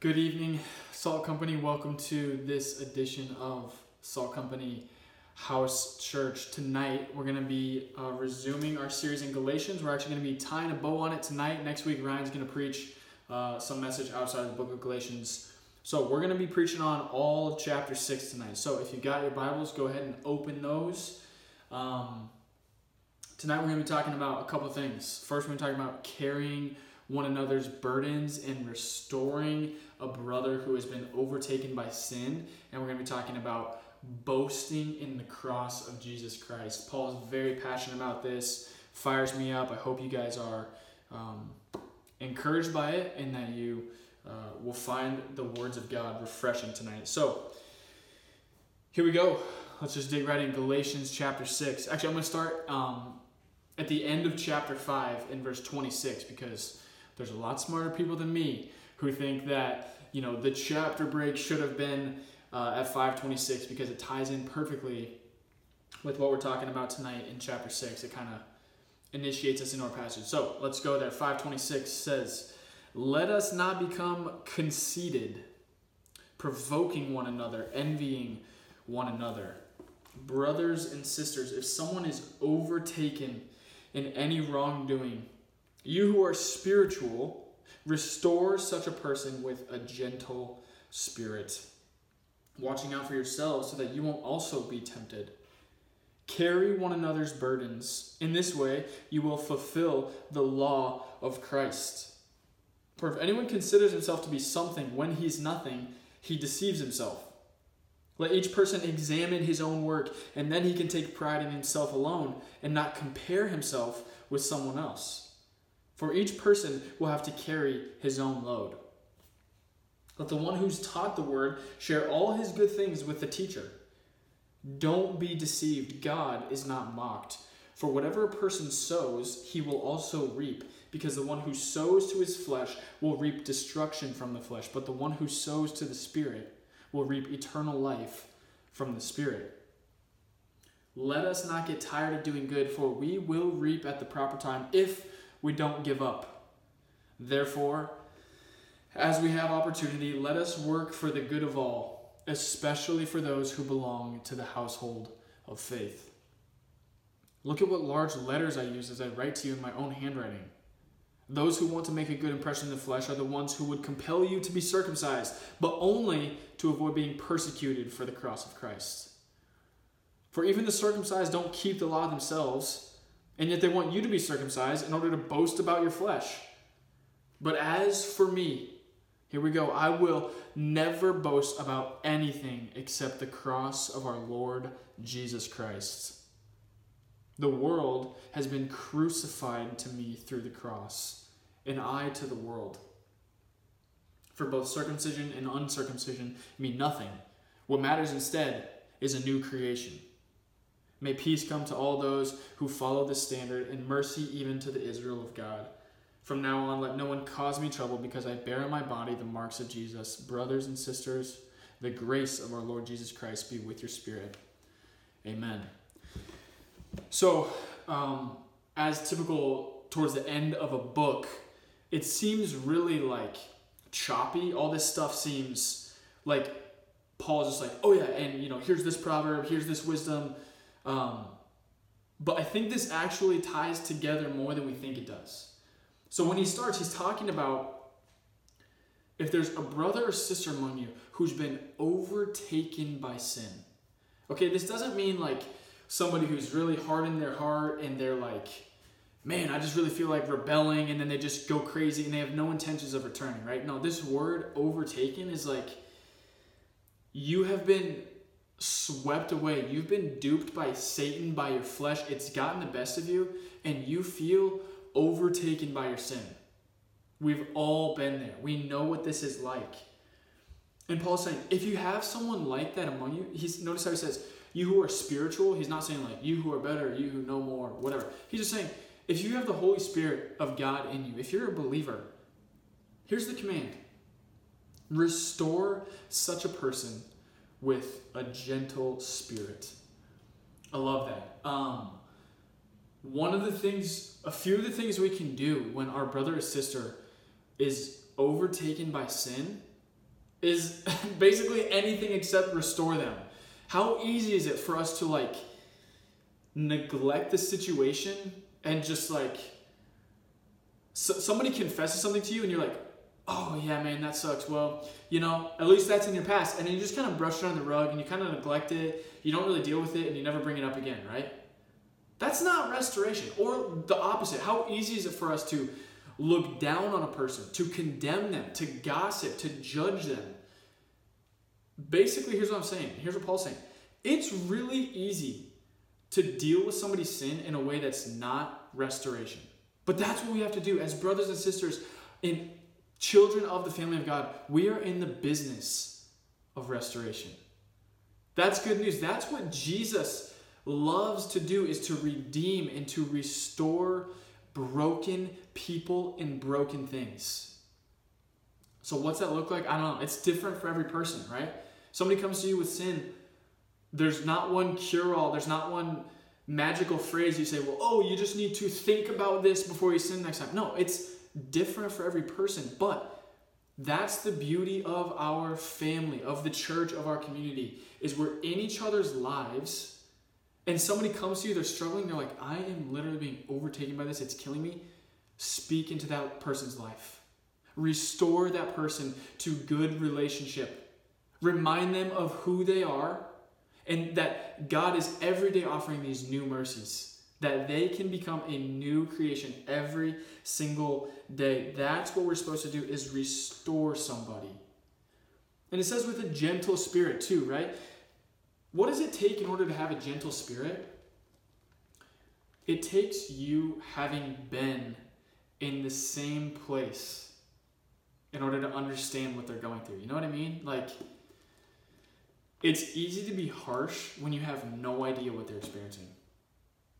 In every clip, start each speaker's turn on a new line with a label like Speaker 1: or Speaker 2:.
Speaker 1: Good evening, Salt Company. Welcome to this edition of Salt Company House Church. Tonight, we're going to be uh, resuming our series in Galatians. We're actually going to be tying a bow on it tonight. Next week, Ryan's going to preach uh, some message outside of the book of Galatians. So, we're going to be preaching on all of chapter 6 tonight. So, if you got your Bibles, go ahead and open those. Um, tonight, we're going to be talking about a couple of things. First, we're going to talk about carrying one another's burdens and restoring a brother who has been overtaken by sin. And we're going to be talking about boasting in the cross of Jesus Christ. Paul is very passionate about this, fires me up. I hope you guys are um, encouraged by it and that you uh, will find the words of God refreshing tonight. So, here we go. Let's just dig right in. Galatians chapter 6. Actually, I'm going to start um, at the end of chapter 5 in verse 26 because there's a lot smarter people than me who think that you know the chapter break should have been uh, at 526 because it ties in perfectly with what we're talking about tonight in chapter 6 it kind of initiates us in our passage. So let's go there. 526 says let us not become conceited provoking one another envying one another. Brothers and sisters if someone is overtaken in any wrongdoing you who are spiritual, restore such a person with a gentle spirit, watching out for yourselves so that you won't also be tempted. Carry one another's burdens. In this way, you will fulfill the law of Christ. For if anyone considers himself to be something when he's nothing, he deceives himself. Let each person examine his own work, and then he can take pride in himself alone and not compare himself with someone else. For each person will have to carry his own load. Let the one who's taught the word share all his good things with the teacher. Don't be deceived. God is not mocked. For whatever a person sows, he will also reap, because the one who sows to his flesh will reap destruction from the flesh, but the one who sows to the Spirit will reap eternal life from the Spirit. Let us not get tired of doing good, for we will reap at the proper time if we don't give up. Therefore, as we have opportunity, let us work for the good of all, especially for those who belong to the household of faith. Look at what large letters I use as I write to you in my own handwriting. Those who want to make a good impression in the flesh are the ones who would compel you to be circumcised, but only to avoid being persecuted for the cross of Christ. For even the circumcised don't keep the law themselves and yet they want you to be circumcised in order to boast about your flesh. But as for me, here we go, I will never boast about anything except the cross of our Lord Jesus Christ. The world has been crucified to me through the cross, and I to the world. For both circumcision and uncircumcision mean nothing. What matters instead is a new creation. May peace come to all those who follow this standard, and mercy even to the Israel of God. From now on, let no one cause me trouble, because I bear in my body the marks of Jesus. Brothers and sisters, the grace of our Lord Jesus Christ be with your spirit. Amen. So, um, as typical towards the end of a book, it seems really like choppy. All this stuff seems like Paul's just like, oh yeah, and you know, here's this proverb, here's this wisdom um, but I think this actually ties together more than we think it does. So when he starts, he's talking about if there's a brother or sister among you who's been overtaken by sin. Okay, this doesn't mean like somebody who's really hard in their heart and they're like, man, I just really feel like rebelling and then they just go crazy and they have no intentions of returning, right? No, this word overtaken is like you have been swept away. You've been duped by Satan, by your flesh. It's gotten the best of you, and you feel overtaken by your sin. We've all been there. We know what this is like. And Paul's saying, if you have someone like that among you, he's notice how he says, you who are spiritual, he's not saying like you who are better, you who know more, whatever. He's just saying, if you have the Holy Spirit of God in you, if you're a believer, here's the command restore such a person with a gentle spirit. I love that. Um, one of the things, a few of the things we can do when our brother or sister is overtaken by sin is basically anything except restore them. How easy is it for us to like neglect the situation and just like so somebody confesses something to you and you're like, oh yeah, man, that sucks. Well, you know, at least that's in your past. And then you just kind of brush it on the rug and you kind of neglect it. You don't really deal with it and you never bring it up again, right? That's not restoration. Or the opposite. How easy is it for us to look down on a person, to condemn them, to gossip, to judge them? Basically, here's what I'm saying. Here's what Paul's saying. It's really easy to deal with somebody's sin in a way that's not restoration. But that's what we have to do as brothers and sisters in children of the family of God. We are in the business of restoration. That's good news. That's what Jesus loves to do is to redeem and to restore broken people and broken things. So what's that look like? I don't know. It's different for every person, right? Somebody comes to you with sin, there's not one cure all, there's not one magical phrase you say, well, oh, you just need to think about this before you sin next time. No, it's different for every person, but that's the beauty of our family, of the church, of our community, is we're in each other's lives and somebody comes to you, they're struggling, they're like, I am literally being overtaken by this, it's killing me. Speak into that person's life. Restore that person to good relationship. Remind them of who they are and that God is every day offering these new mercies, that they can become a new creation every single day. That's what we're supposed to do is restore somebody. And it says with a gentle spirit too, right? What does it take in order to have a gentle spirit? It takes you having been in the same place in order to understand what they're going through. You know what I mean? Like, it's easy to be harsh when you have no idea what they're experiencing.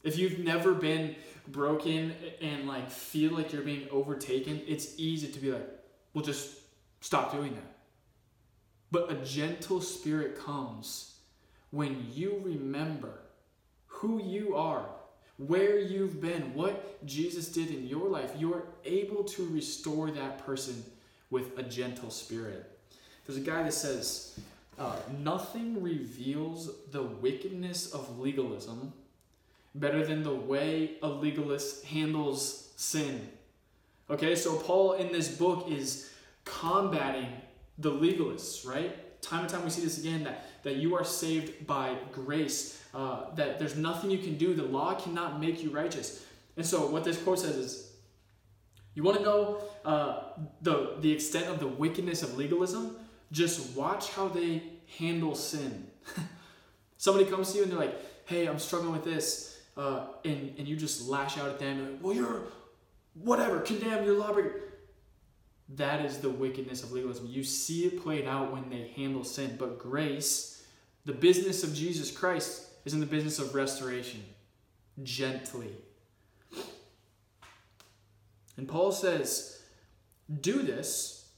Speaker 1: If you've never been broken and like feel like you're being overtaken, it's easy to be like, well, just stop doing that. But a gentle spirit comes when you remember who you are, where you've been, what Jesus did in your life, you are able to restore that person with a gentle spirit. There's a guy that says, uh, Nothing reveals the wickedness of legalism better than the way a legalist handles sin. Okay, so Paul in this book is combating the legalists, right? time and time we see this again that, that you are saved by grace, uh, that there's nothing you can do. The law cannot make you righteous. And so, what this quote says is you want to know uh, the, the extent of the wickedness of legalism? Just watch how they handle sin. Somebody comes to you and they're like, hey, I'm struggling with this. Uh, and, and you just lash out at them. Like, well, you're whatever, condemn, you're. That is the wickedness of legalism. You see it played out when they handle sin. But grace, the business of Jesus Christ, is in the business of restoration, gently. And Paul says, Do this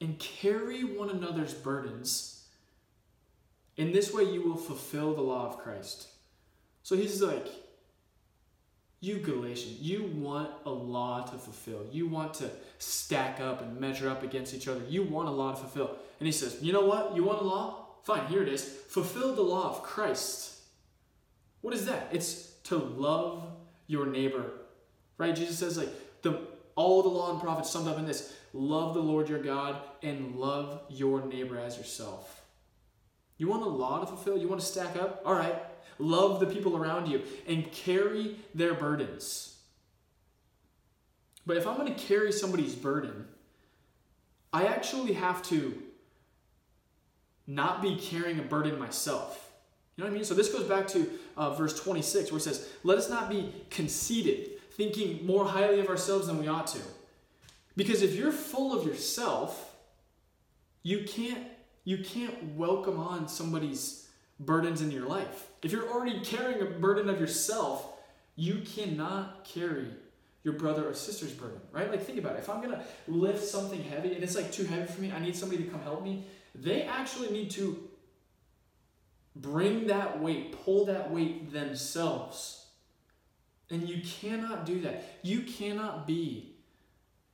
Speaker 1: and carry one another's burdens. In this way, you will fulfill the law of Christ. So he's like, you Galatians, you want a law to fulfill. You want to stack up and measure up against each other. You want a law to fulfill. And he says, You know what? You want a law? Fine, here it is. Fulfill the law of Christ. What is that? It's to love your neighbor. Right? Jesus says, like, the all the law and prophets summed up in this love the Lord your God and love your neighbor as yourself. You want a law to fulfill? You want to stack up? All right, love the people around you, and carry their burdens. But if I'm going to carry somebody's burden, I actually have to not be carrying a burden myself. You know what I mean? So this goes back to uh, verse 26 where it says, Let us not be conceited, thinking more highly of ourselves than we ought to. Because if you're full of yourself, you can't you can't welcome on somebody's burdens in your life. If you're already carrying a burden of yourself, you cannot carry your brother or sister's burden, right? Like, think about it. If I'm gonna lift something heavy and it's like too heavy for me, I need somebody to come help me, they actually need to bring that weight, pull that weight themselves. And you cannot do that. You cannot be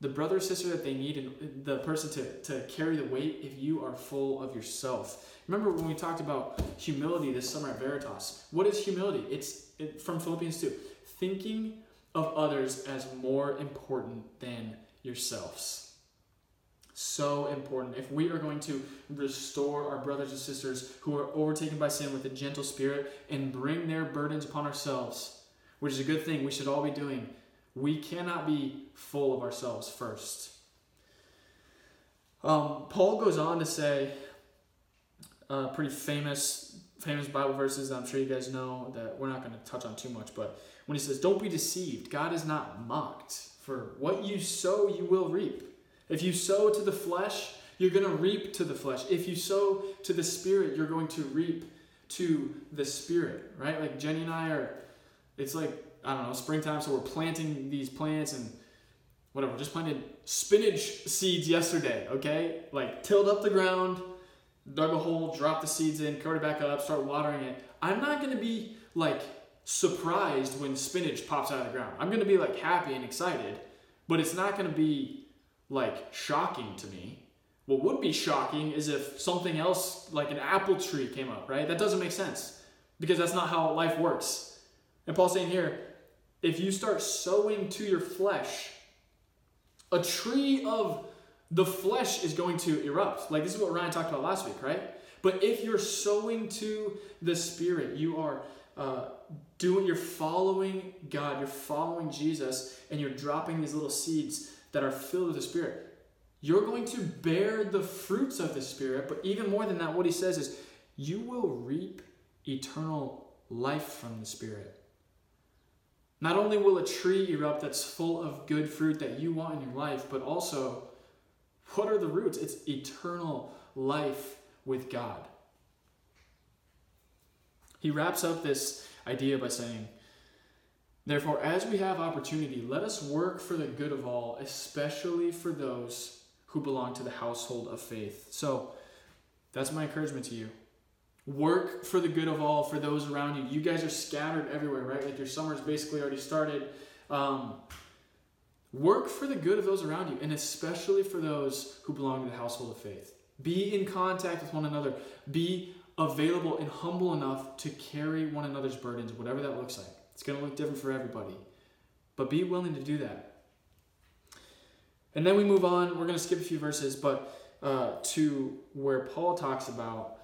Speaker 1: the brother or sister that they need and the person to, to carry the weight if you are full of yourself. Remember when we talked about humility this summer at Veritas? What is humility? It's it, from Philippians 2 thinking of others as more important than yourselves. So important. If we are going to restore our brothers and sisters who are overtaken by sin with a gentle spirit and bring their burdens upon ourselves, which is a good thing we should all be doing, we cannot be full of ourselves first. Um, Paul goes on to say, uh, pretty famous famous Bible verses I'm sure you guys know that we're not going to touch on too much, but when he says, Don't be deceived, God is not mocked. For what you sow, you will reap. If you sow to the flesh, you're going to reap to the flesh. If you sow to the spirit, you're going to reap to the spirit, right? Like Jenny and I are, it's like, I don't know, springtime, so we're planting these plants and whatever, just planted spinach seeds yesterday, okay? Like tilled up the ground, dug a hole, dropped the seeds in, covered it back up, start watering it. I'm not to be like surprised when spinach pops out of the ground. I'm to be like happy and excited, but it's not to be like shocking to me. What would be shocking is if something else like an apple tree came up, right? That doesn't make sense because that's not how life works. And Paul's saying here, if you start sowing to your flesh, a tree of the flesh is going to erupt. Like this is what Ryan talked about last week, right? But if you're sowing to the Spirit, you are uh, doing, you're following God, you're following Jesus, and you're dropping these little seeds that are filled with the Spirit. You're going to bear the fruits of the Spirit, but even more than that, what he says is, you will reap eternal life from the Spirit. Not only will a tree erupt that's full of good fruit that you want in your life, but also what are the roots? It's eternal life with God. He wraps up this idea by saying, Therefore, as we have opportunity, let us work for the good of all, especially for those who belong to the household of faith. So, that's my encouragement to you. Work for the good of all, for those around you. You guys are scattered everywhere, right? Like your summer's basically already started. Um, Work for the good of those around you, and especially for those who belong to the household of faith. Be in contact with one another. Be available and humble enough to carry one another's burdens, whatever that looks like. It's going to look different for everybody. But be willing to do that. And then we move on. We're going to skip a few verses, but uh, to where Paul talks about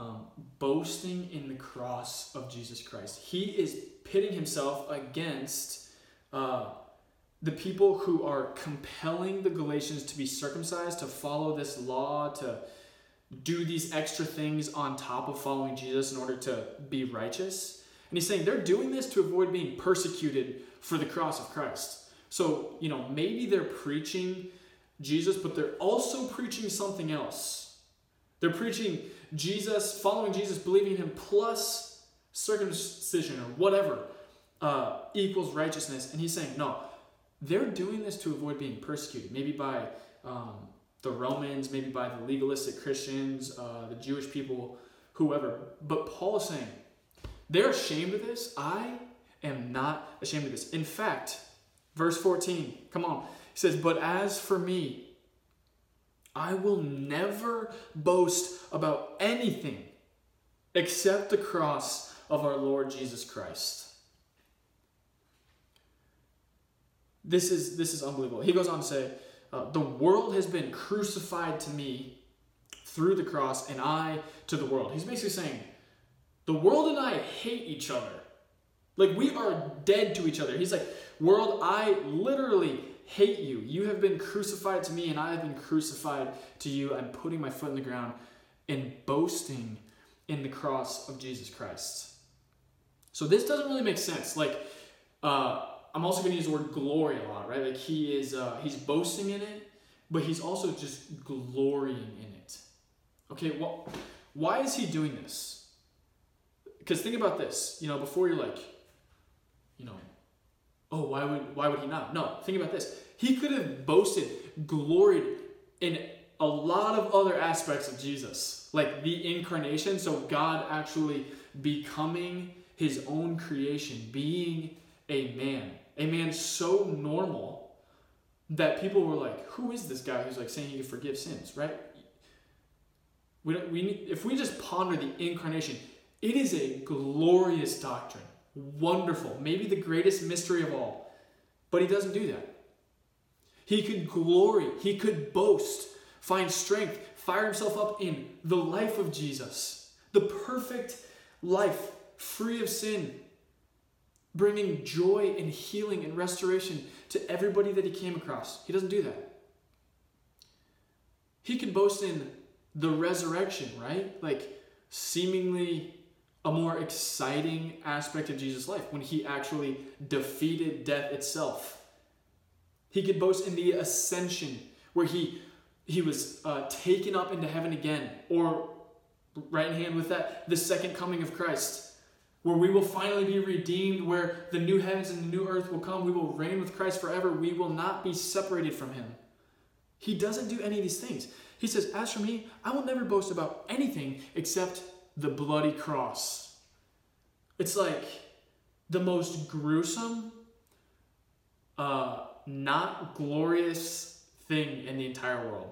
Speaker 1: um, boasting in the cross of Jesus Christ. He is pitting himself against. Uh, the people who are compelling the Galatians to be circumcised, to follow this law, to do these extra things on top of following Jesus in order to be righteous. And he's saying they're doing this to avoid being persecuted for the cross of Christ. So, you know, maybe they're preaching Jesus, but they're also preaching something else. They're preaching Jesus, following Jesus, believing him, plus circumcision or whatever uh, equals righteousness. And he's saying, no, they're doing this to avoid being persecuted, maybe by um, the Romans, maybe by the legalistic Christians, uh, the Jewish people, whoever. But Paul is saying, they're ashamed of this. I am not ashamed of this. In fact, verse 14, come on. He says, But as for me, I will never boast about anything except the cross of our Lord Jesus Christ This is this is unbelievable. He goes on to say, uh, "The world has been crucified to me through the cross, and I to the world." He's basically saying, "The world and I hate each other. Like we are dead to each other." He's like, "World, I literally hate you. You have been crucified to me, and I have been crucified to you. I'm putting my foot in the ground and boasting in the cross of Jesus Christ." So this doesn't really make sense. Like. Uh, I'm also going to use the word glory a lot, right? Like he is, uh, he's boasting in it, but he's also just glorying in it. Okay, well, why is he doing this? Because think about this, you know, before you're like, you know, oh, why would why would he not? No, think about this. He could have boasted, gloried in a lot of other aspects of Jesus, like the incarnation. So God actually becoming His own creation, being a man a man so normal that people were like, who is this guy who's like saying he can forgive sins, right? We, we need, if we just ponder the incarnation, it is a glorious doctrine, wonderful, maybe the greatest mystery of all. But he doesn't do that. He could glory, he could boast, find strength, fire himself up in the life of Jesus, the perfect life, free of sin, bringing joy and healing and restoration to everybody that he came across. He doesn't do that. He could boast in the resurrection, right? Like seemingly a more exciting aspect of Jesus' life when he actually defeated death itself. He could boast in the ascension, where he he was uh, taken up into heaven again, or right in hand with that, the second coming of Christ, where we will finally be redeemed, where the new heavens and the new earth will come. We will reign with Christ forever. We will not be separated from him. He doesn't do any of these things. He says, As for me, I will never boast about anything except the bloody cross. It's like the most gruesome, uh, not glorious thing in the entire world.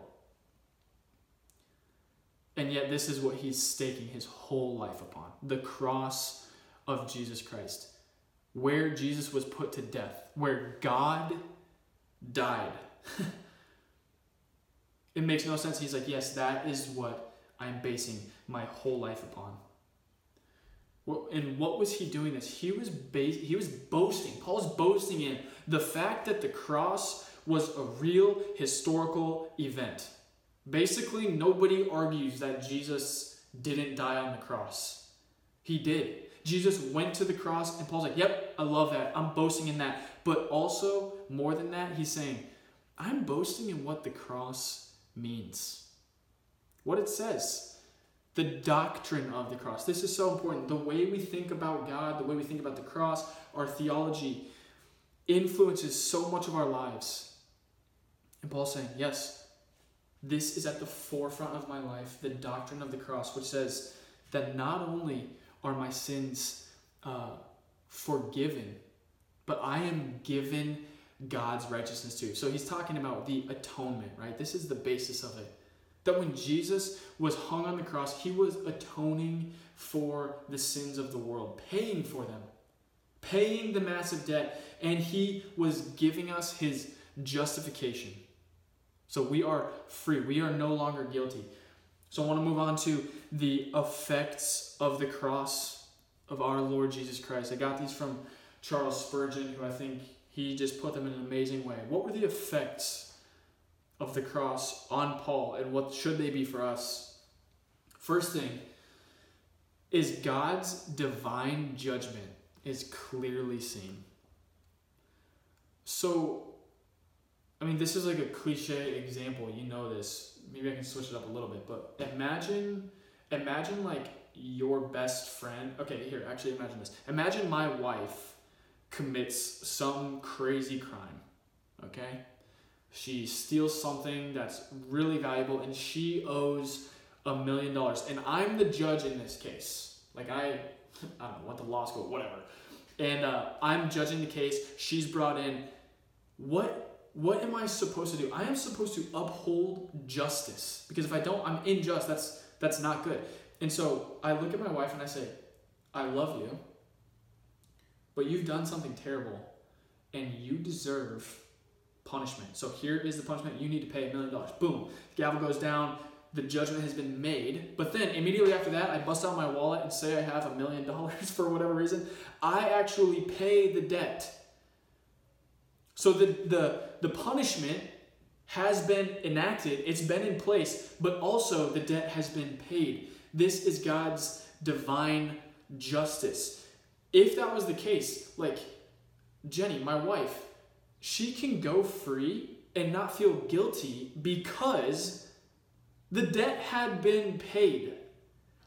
Speaker 1: And yet, this is what he's staking his whole life upon the cross of Jesus Christ, where Jesus was put to death, where God died. it makes no sense. He's like, yes, that is what I'm basing my whole life upon. Well, and what was he doing this? He was bas- he was boasting. Paul's boasting in the fact that the cross was a real historical event. Basically, nobody argues that Jesus didn't die on the cross. He did. Jesus went to the cross, and Paul's like, Yep, I love that. I'm boasting in that. But also, more than that, he's saying, I'm boasting in what the cross means. What it says. The doctrine of the cross. This is so important. The way we think about God, the way we think about the cross, our theology influences so much of our lives. And Paul's saying, Yes, this is at the forefront of my life, the doctrine of the cross, which says that not only are my sins uh, forgiven, but I am given God's righteousness too. So he's talking about the atonement, right? This is the basis of it. That when Jesus was hung on the cross, he was atoning for the sins of the world, paying for them, paying the massive debt, and he was giving us his justification. So we are free. We are no longer guilty. So I want to move on to the effects of the cross of our Lord Jesus Christ. I got these from Charles Spurgeon, who I think he just put them in an amazing way. What were the effects of the cross on Paul, and what should they be for us? First thing is God's divine judgment is clearly seen. So I mean, this is like a cliche example. You know this. Maybe I can switch it up a little bit. But imagine, imagine like your best friend. Okay, here, actually, imagine this. Imagine my wife commits some crazy crime. Okay, she steals something that's really valuable, and she owes a million dollars, and I'm the judge in this case. Like I, I don't know, went to law school, whatever, and uh, I'm judging the case. She's brought in. What what am I supposed to do? I am supposed to uphold justice because if I don't, I'm unjust. That's that's not good. And so I look at my wife and I say, I love you, but you've done something terrible, and you deserve punishment. So here is the punishment. You need to pay a million dollars. Boom. Gavel goes down. The judgment has been made. But then immediately after that, I bust out my wallet and say I have a million dollars for whatever reason. I actually pay the debt. So the, the, the punishment has been enacted, it's been in place, but also the debt has been paid. This is God's divine justice. If that was the case, like Jenny, my wife, she can go free and not feel guilty because the debt had been paid.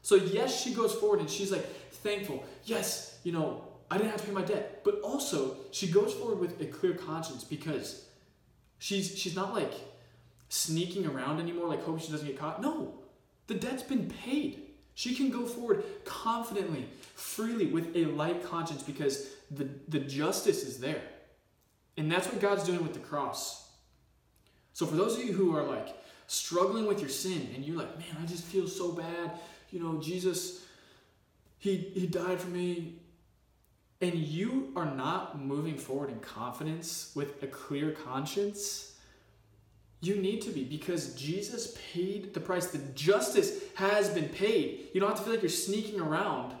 Speaker 1: So, yes, she goes forward and she's like thankful. Yes, you know, I didn't have to pay my debt. But also, she goes forward with a clear conscience because she's she's not like sneaking around anymore, like hoping she doesn't get caught. No, the debt's been paid. She can go forward confidently, freely, with a light conscience because the, the justice is there. And that's what God's doing with the cross. So for those of you who are like struggling with your sin and you're like, man, I just feel so bad. You know, Jesus, he he died for me. And you are not moving forward in confidence with a clear conscience. You need to be because Jesus paid the price. The justice has been paid. You don't have to feel like you're sneaking around.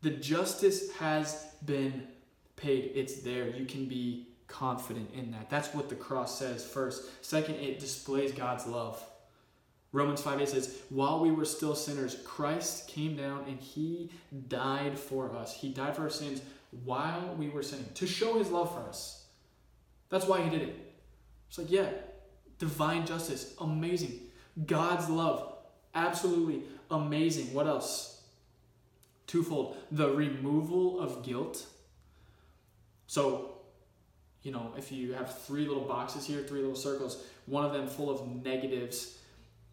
Speaker 1: The justice has been paid. It's there. You can be confident in that. That's what the cross says first. Second, it displays God's love. Romans 5 8 says, While we were still sinners, Christ came down and he died for us. He died for our sins while we were sinning to show his love for us. That's why he did it. It's like, yeah, divine justice, amazing. God's love, absolutely amazing. What else? Twofold the removal of guilt. So, you know, if you have three little boxes here, three little circles, one of them full of negatives,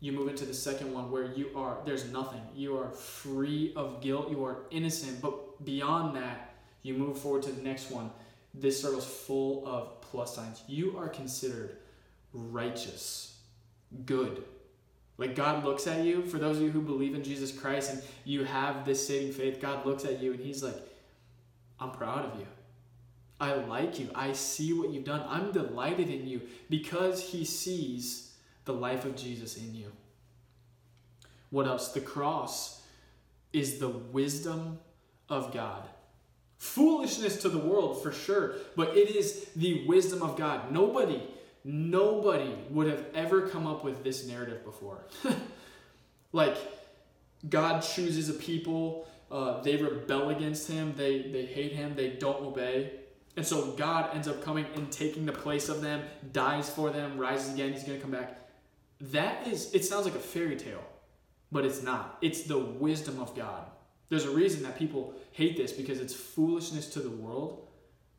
Speaker 1: you move into the second one where you are, there's nothing. You are free of guilt, you are innocent. But beyond that, you move forward to the next one. This circle's full of plus signs. You are considered righteous, good. Like God looks at you, for those of you who believe in Jesus Christ and you have this saving faith, God looks at you and He's like, I'm proud of you. I like you. I see what you've done. I'm delighted in you because he sees the life of Jesus in you. What else? The cross is the wisdom of God. Foolishness to the world for sure, but it is the wisdom of God. Nobody, nobody would have ever come up with this narrative before. like, God chooses a people, uh, they rebel against him, they, they hate him, they don't obey. And so God ends up coming and taking the place of them, dies for them, rises again, he's going to come back. That is, it sounds like a fairy tale, but it's not. It's the wisdom of God. There's a reason that people hate this because it's foolishness to the world,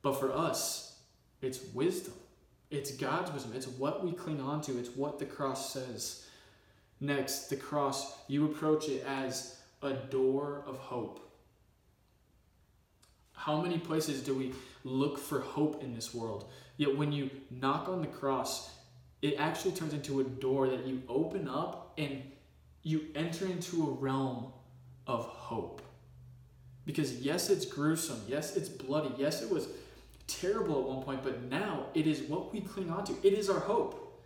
Speaker 1: but for us, it's wisdom. It's God's wisdom. It's what we cling on to. It's what the cross says. Next, the cross, you approach it as a door of hope. How many places do we look for hope in this world? Yet when you knock on the cross, it actually turns into a door that you open up and you enter into a realm of hope. Because yes, it's gruesome. Yes, it's bloody. Yes, it was terrible at one point, but now it is what we cling on to. It is our hope.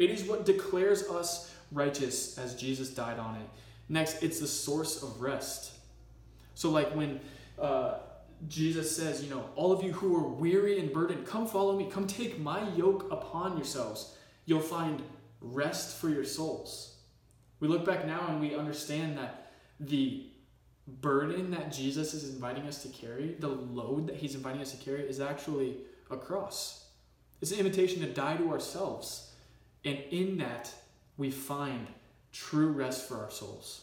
Speaker 1: It is what declares us righteous as Jesus died on it. Next, it's the source of rest. So, like when uh, Jesus says, you know, all of you who are weary and burdened, come follow me. Come take my yoke upon yourselves. You'll find rest for your souls. We look back now and we understand that the burden that Jesus is inviting us to carry, the load that he's inviting us to carry, is actually a cross. It's an invitation to die to ourselves. And in that, we find true rest for our souls.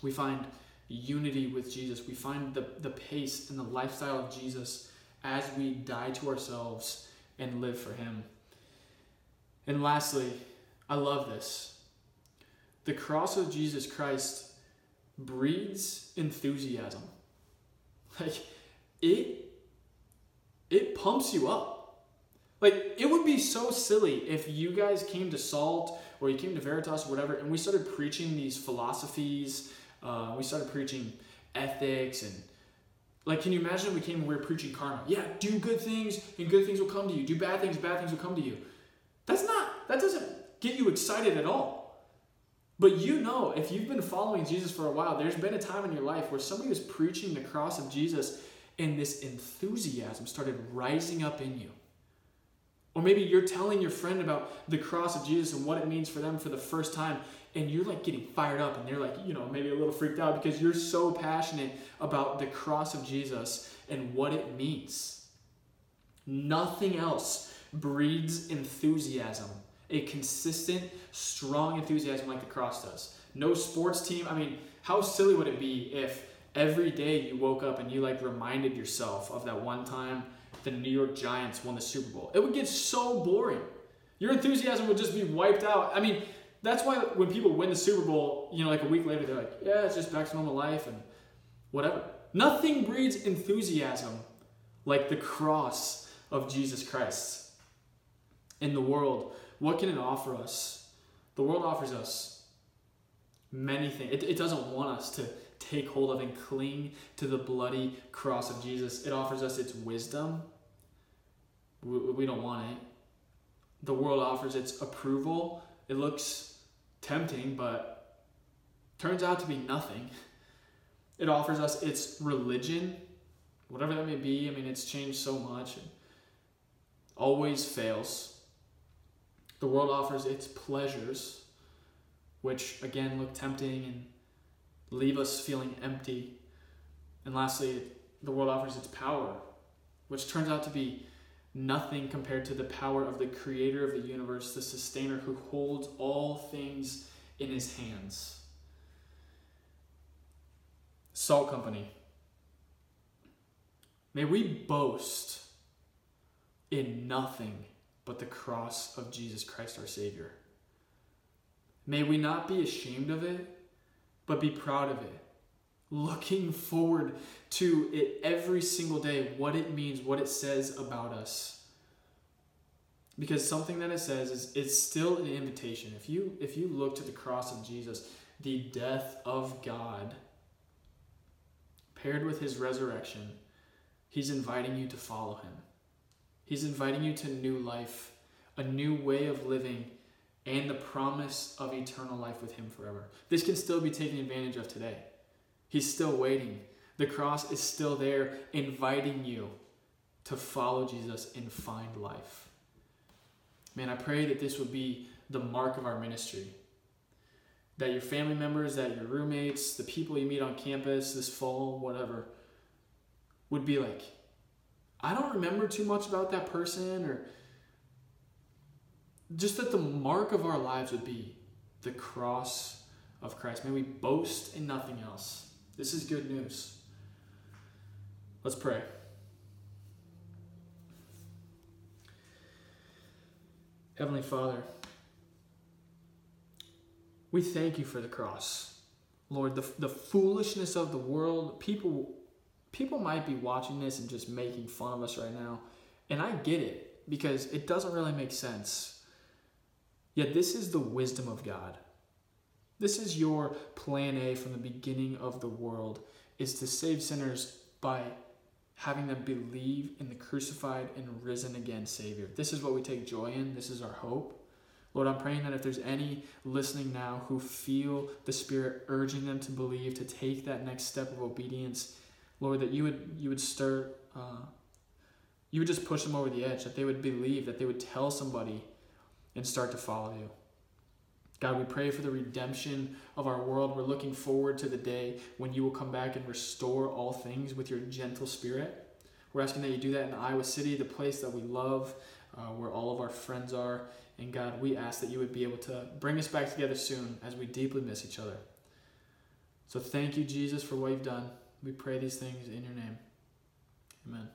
Speaker 1: We find unity with Jesus. We find the, the pace and the lifestyle of Jesus as we die to ourselves and live for Him. And lastly, I love this. The cross of Jesus Christ breeds enthusiasm. Like it it pumps you up. Like it would be so silly if you guys came to Salt or you came to Veritas or whatever and we started preaching these philosophies uh, we started preaching ethics and like, can you imagine if we came and we were preaching karma? Yeah, do good things and good things will come to you. Do bad things, bad things will come to you. That's not, that doesn't get you excited at all. But you know, if you've been following Jesus for a while, there's been a time in your life where somebody was preaching the cross of Jesus and this enthusiasm started rising up in you. Or maybe you're telling your friend about the cross of Jesus and what it means for them for the first time, and you're like getting fired up and they're like you know maybe a little freaked out because you're so passionate about the cross of jesus and what it means. Nothing else breeds enthusiasm. A consistent strong enthusiasm like the cross does. No sports team i mean how silly would it be if every day you woke up and you like reminded yourself of that one time the new york giants won the super bowl it would get so boring your enthusiasm would just be wiped out i mean that's why when people win the Super Bowl, you know, like a week later, they're like, yeah, it's just back to normal life and whatever. Nothing breeds enthusiasm like the cross of Jesus Christ. in the world, what can it offer us? The world offers us many things. It, it doesn't want us to take hold of and cling to the bloody cross of Jesus. It offers us its wisdom. We, we don't want it. The world offers its approval. It looks tempting, but turns out to be nothing. It offers us its religion, whatever that may be. I mean, it's changed so much. and always fails. The world offers its pleasures, which again look tempting and leave us feeling empty. And lastly, the world offers its power, which turns out to be nothing compared to the power of the creator of the universe, the sustainer who holds all things in his hands. Salt Company. May we boast in nothing but the cross of Jesus Christ our Savior. May we not be ashamed of it, but be proud of it. Looking forward to it every single day, what it means, what it says about us. Because something that it says is it's still an invitation. If you if you look to the cross of Jesus, the death of God paired with his resurrection, he's inviting you to follow him. He's inviting you to new life, a new way of living, and the promise of eternal life with him forever. This can still be taken advantage of today. He's still waiting. The cross is still there, inviting you to follow Jesus and find life. Man, I pray that this would be the mark of our ministry. That your family members, that your roommates, the people you meet on campus this fall, whatever, would be like, I don't remember too much about that person, or just that the mark of our lives would be the cross of Christ. May we boast in nothing else. This is good news. Let's pray. Heavenly Father, we thank you for the cross. Lord, the, the foolishness of the world, people people might be watching this and just making fun of us right now. And I get it because it doesn't really make sense. Yet this is the wisdom of God. This is your plan A from the beginning of the world is to save sinners by having them believe in the crucified and risen again Savior. This is what we take joy in. This is our hope. Lord, I'm praying that if there's any listening now who feel the Spirit urging them to believe, to take that next step of obedience, Lord, that you would you would stir, uh, you would just push them over the edge, that they would believe, that they would tell somebody, and start to follow you. God, we pray for the redemption of our world. We're looking forward to the day when you will come back and restore all things with your gentle spirit. We're asking that you do that in Iowa City, the place that we love, uh, where all of our friends are. And God, we ask that you would be able to bring us back together soon as we deeply miss each other. So thank you, Jesus, for what you've done. We pray these things in your name. Amen.